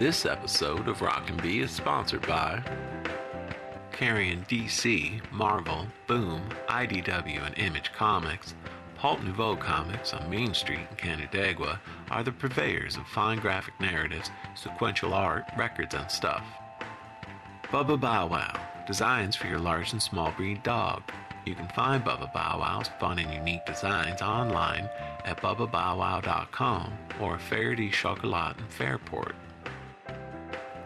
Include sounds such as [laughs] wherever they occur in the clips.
This episode of Rock and Bee is sponsored by carrying DC, Marvel, Boom, IDW, and Image Comics. Pulp Nouveau Comics on Main Street in Canandaigua are the purveyors of fine graphic narratives, sequential art, records, and stuff. Bubba Bow Wow, designs for your large and small breed dog. You can find Bubba Bow Wow's fun and unique designs online at bubbabowwow.com or Faraday Chocolat in Fairport.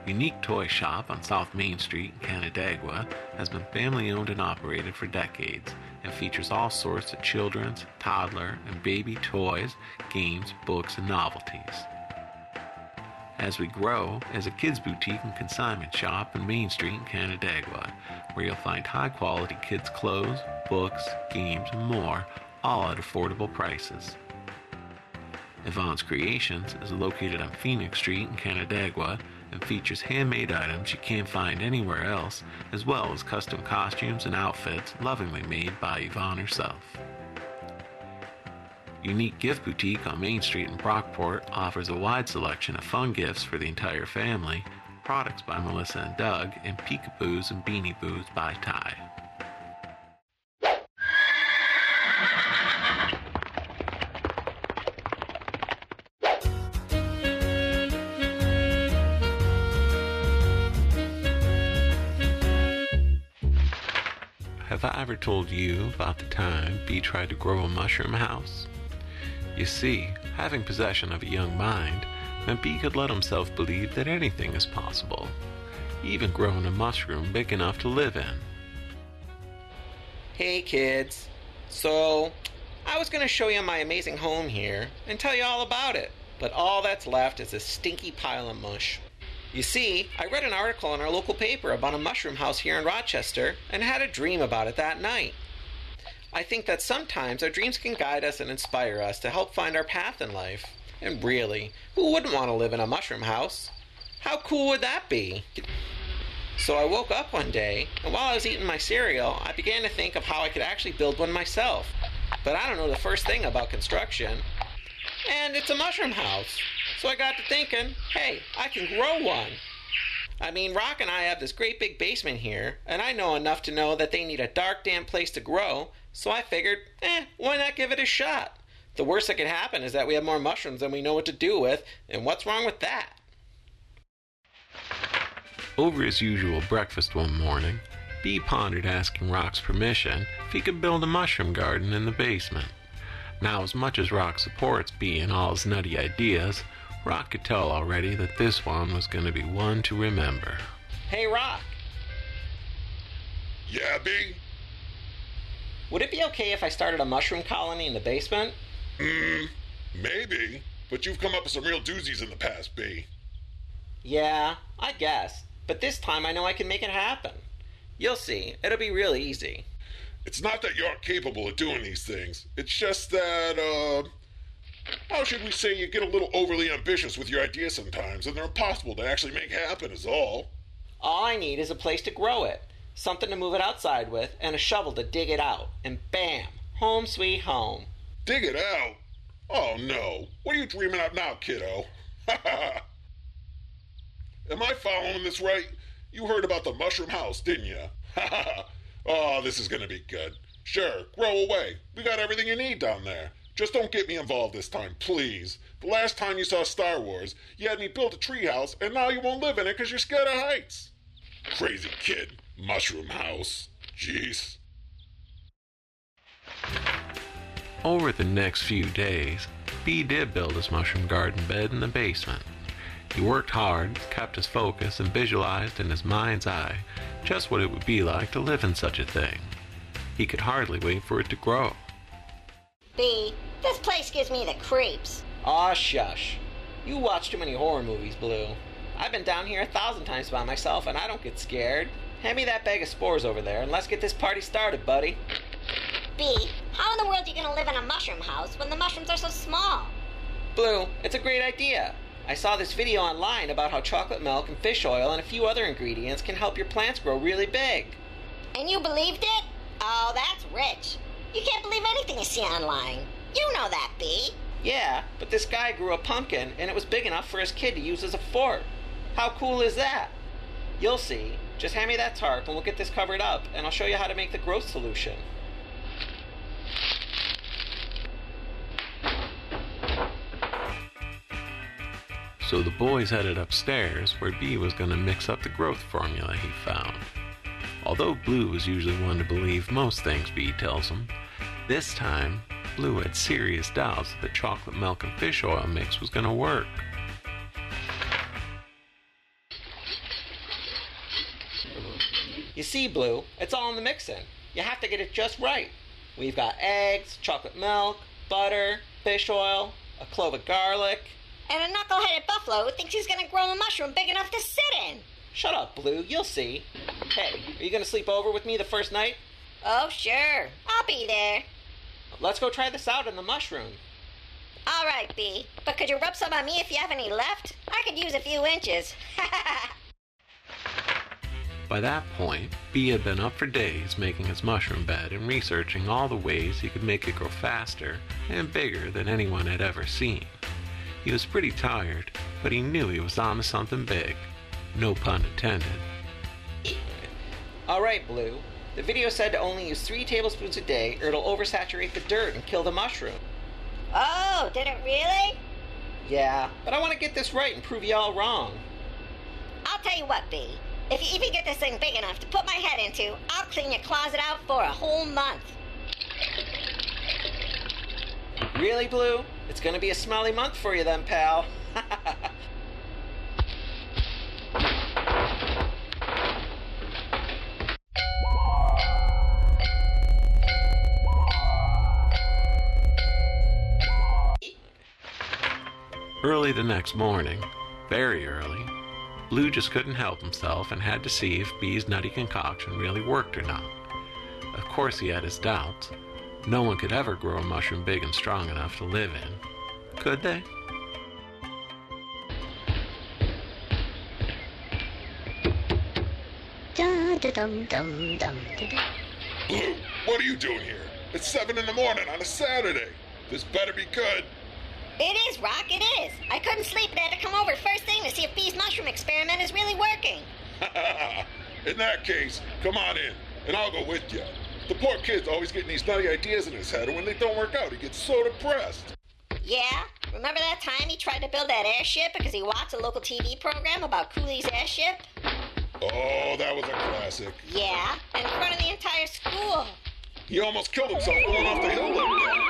Unique Toy Shop on South Main Street in Canandaigua has been family owned and operated for decades and features all sorts of children's, toddler, and baby toys, games, books, and novelties. As we grow, as a kids boutique and consignment shop in Main Street in Canandaigua, where you'll find high quality kids' clothes, books, games, and more, all at affordable prices. Yvonne's Creations is located on Phoenix Street in Canandaigua and features handmade items you can't find anywhere else, as well as custom costumes and outfits lovingly made by Yvonne herself. Unique Gift Boutique on Main Street in Brockport offers a wide selection of fun gifts for the entire family, products by Melissa and Doug, and peekaboos and beanie boos by Ty. Have I ever told you about the time Bee tried to grow a mushroom house? You see, having possession of a young mind meant Bee could let himself believe that anything is possible, even growing a mushroom big enough to live in. Hey kids. So, I was going to show you my amazing home here and tell you all about it, but all that's left is a stinky pile of mush. You see, I read an article in our local paper about a mushroom house here in Rochester and had a dream about it that night. I think that sometimes our dreams can guide us and inspire us to help find our path in life. And really, who wouldn't want to live in a mushroom house? How cool would that be? So I woke up one day, and while I was eating my cereal, I began to think of how I could actually build one myself. But I don't know the first thing about construction. And it's a mushroom house. So I got to thinking, hey, I can grow one. I mean, Rock and I have this great big basement here, and I know enough to know that they need a dark, damp place to grow, so I figured, eh, why not give it a shot? The worst that could happen is that we have more mushrooms than we know what to do with, and what's wrong with that? Over his usual breakfast one morning, Bee pondered asking Rock's permission if he could build a mushroom garden in the basement. Now, as much as Rock supports Bee in all his nutty ideas, Rock could tell already that this one was going to be one to remember. Hey, Rock, Yeah, B? would it be okay if I started a mushroom colony in the basement? Hmm, maybe. But you've come up with some real doozies in the past, B. Yeah, I guess. But this time I know I can make it happen. You'll see, it'll be real easy. It's not that you aren't capable of doing these things. It's just that, uh. How should we say you get a little overly ambitious with your ideas sometimes, and they're impossible to actually make happen, is all. All I need is a place to grow it, something to move it outside with, and a shovel to dig it out. And bam! Home sweet home. Dig it out? Oh no. What are you dreaming up now, kiddo? [laughs] Am I following this right? You heard about the mushroom house, didn't you? Ha ha! Oh, this is gonna be good. Sure, grow away. We got everything you need down there. Just don't get me involved this time, please. The last time you saw Star Wars, you had me build a treehouse, and now you won't live in it because you're scared of heights. Crazy kid. Mushroom house. Jeez. Over the next few days, B did build his mushroom garden bed in the basement. He worked hard, kept his focus, and visualized in his mind's eye just what it would be like to live in such a thing. He could hardly wait for it to grow. B, this place gives me the creeps. Aw, shush. You watch too many horror movies, Blue. I've been down here a thousand times by myself and I don't get scared. Hand me that bag of spores over there and let's get this party started, buddy. B, how in the world are you gonna live in a mushroom house when the mushrooms are so small? Blue, it's a great idea. I saw this video online about how chocolate milk and fish oil and a few other ingredients can help your plants grow really big. And you believed it? Oh, that's rich. You can't believe anything you see online. You know that, B. Yeah, but this guy grew a pumpkin and it was big enough for his kid to use as a fort. How cool is that? You'll see. Just hand me that tarp and we'll get this covered up, and I'll show you how to make the growth solution. So the boys headed upstairs where B was going to mix up the growth formula he found. Although Blue was usually one to believe most things B tells him, this time Blue had serious doubts that the chocolate milk and fish oil mix was going to work. You see, Blue, it's all in the mixing. You have to get it just right. We've got eggs, chocolate milk, butter, fish oil, a clove of garlic. And a knuckleheaded buffalo who thinks he's gonna grow a mushroom big enough to sit in. Shut up, Blue, you'll see. Hey, are you gonna sleep over with me the first night? Oh, sure. I'll be there. Let's go try this out in the mushroom. All right, B. But could you rub some on me if you have any left? I could use a few inches. [laughs] By that point, B had been up for days making his mushroom bed and researching all the ways he could make it grow faster and bigger than anyone had ever seen. He was pretty tired, but he knew he was on to something big. No pun intended. All right, Blue. The video said to only use three tablespoons a day or it'll oversaturate the dirt and kill the mushroom. oh, did it really? Yeah, but I want to get this right and prove y'all wrong. I'll tell you what, B. If you even get this thing big enough to put my head into, I'll clean your closet out for a whole month. Really, Blue? It's gonna be a smelly month for you then, pal. [laughs] Early the next morning, very early, Blue just couldn't help himself and had to see if Bee's nutty concoction really worked or not. Of course, he had his doubts. No one could ever grow a mushroom big and strong enough to live in. Could they? What are you doing here? It's 7 in the morning on a Saturday. This better be good. It is, Rock, it is. I couldn't sleep and had to come over first thing to see if B's mushroom experiment is really working. [laughs] in that case, come on in, and I'll go with you. The poor kid's always getting these nutty ideas in his head, and when they don't work out, he gets so depressed. Yeah? Remember that time he tried to build that airship because he watched a local TV program about Cooley's airship? Oh, that was a classic. Yeah, in front of the entire school. He almost killed himself going off the hill like that.